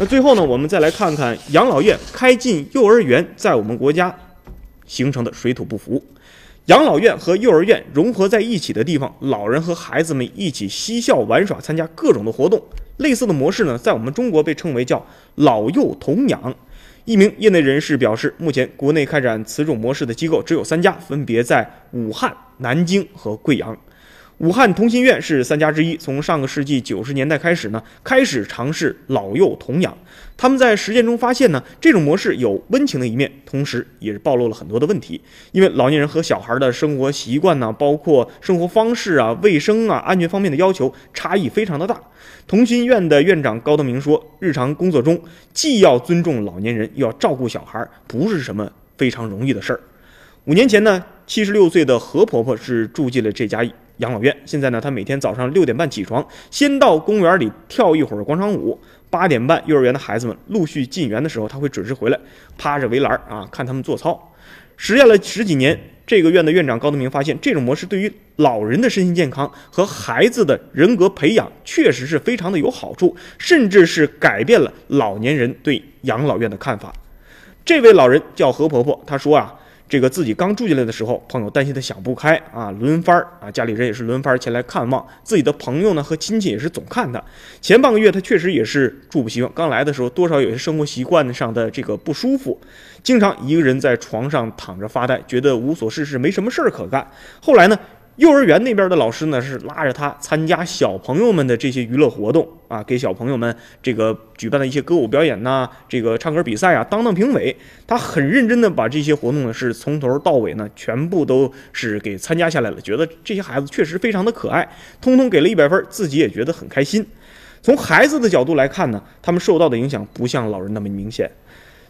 那最后呢，我们再来看看养老院开进幼儿园在我们国家形成的水土不服。养老院和幼儿园融合在一起的地方，老人和孩子们一起嬉笑玩耍，参加各种的活动。类似的模式呢，在我们中国被称为叫老幼同养。一名业内人士表示，目前国内开展此种模式的机构只有三家，分别在武汉、南京和贵阳。武汉同心院是三家之一。从上个世纪九十年代开始呢，开始尝试老幼同养。他们在实践中发现呢，这种模式有温情的一面，同时也是暴露了很多的问题。因为老年人和小孩的生活习惯呢，包括生活方式啊、卫生啊、安全方面的要求差异非常的大。同心院的院长高德明说：“日常工作中，既要尊重老年人，又要照顾小孩，不是什么非常容易的事儿。”五年前呢，七十六岁的何婆婆是住进了这家。养老院现在呢，他每天早上六点半起床，先到公园里跳一会儿广场舞。八点半，幼儿园的孩子们陆续进园的时候，他会准时回来，趴着围栏啊，看他们做操。实验了十几年，这个院的院长高德明发现，这种模式对于老人的身心健康和孩子的人格培养确实是非常的有好处，甚至是改变了老年人对养老院的看法。这位老人叫何婆婆，她说啊。这个自己刚住进来的时候，朋友担心他想不开啊，轮番儿啊，家里人也是轮番儿前来看望。自己的朋友呢和亲戚也是总看他。前半个月他确实也是住不习惯，刚来的时候多少有些生活习惯上的这个不舒服，经常一个人在床上躺着发呆，觉得无所事事，没什么事儿可干。后来呢？幼儿园那边的老师呢，是拉着他参加小朋友们的这些娱乐活动啊，给小朋友们这个举办的一些歌舞表演呐，这个唱歌比赛啊，当当评委。他很认真的把这些活动呢，是从头到尾呢，全部都是给参加下来了。觉得这些孩子确实非常的可爱，通通给了一百分，自己也觉得很开心。从孩子的角度来看呢，他们受到的影响不像老人那么明显。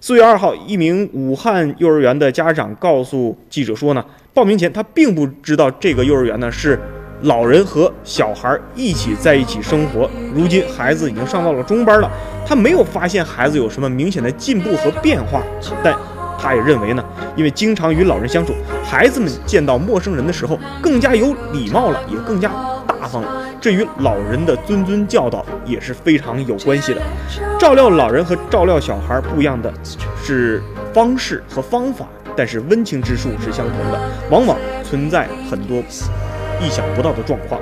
四月二号，一名武汉幼儿园的家长告诉记者说呢，报名前他并不知道这个幼儿园呢是老人和小孩一起在一起生活。如今孩子已经上到了中班了，他没有发现孩子有什么明显的进步和变化，但他也认为呢，因为经常与老人相处，孩子们见到陌生人的时候更加有礼貌了，也更加大方。这与老人的谆谆教导也是非常有关系的。照料老人和照料小孩不一样的是方式和方法，但是温情之处是相同的，往往存在很多意想不到的状况。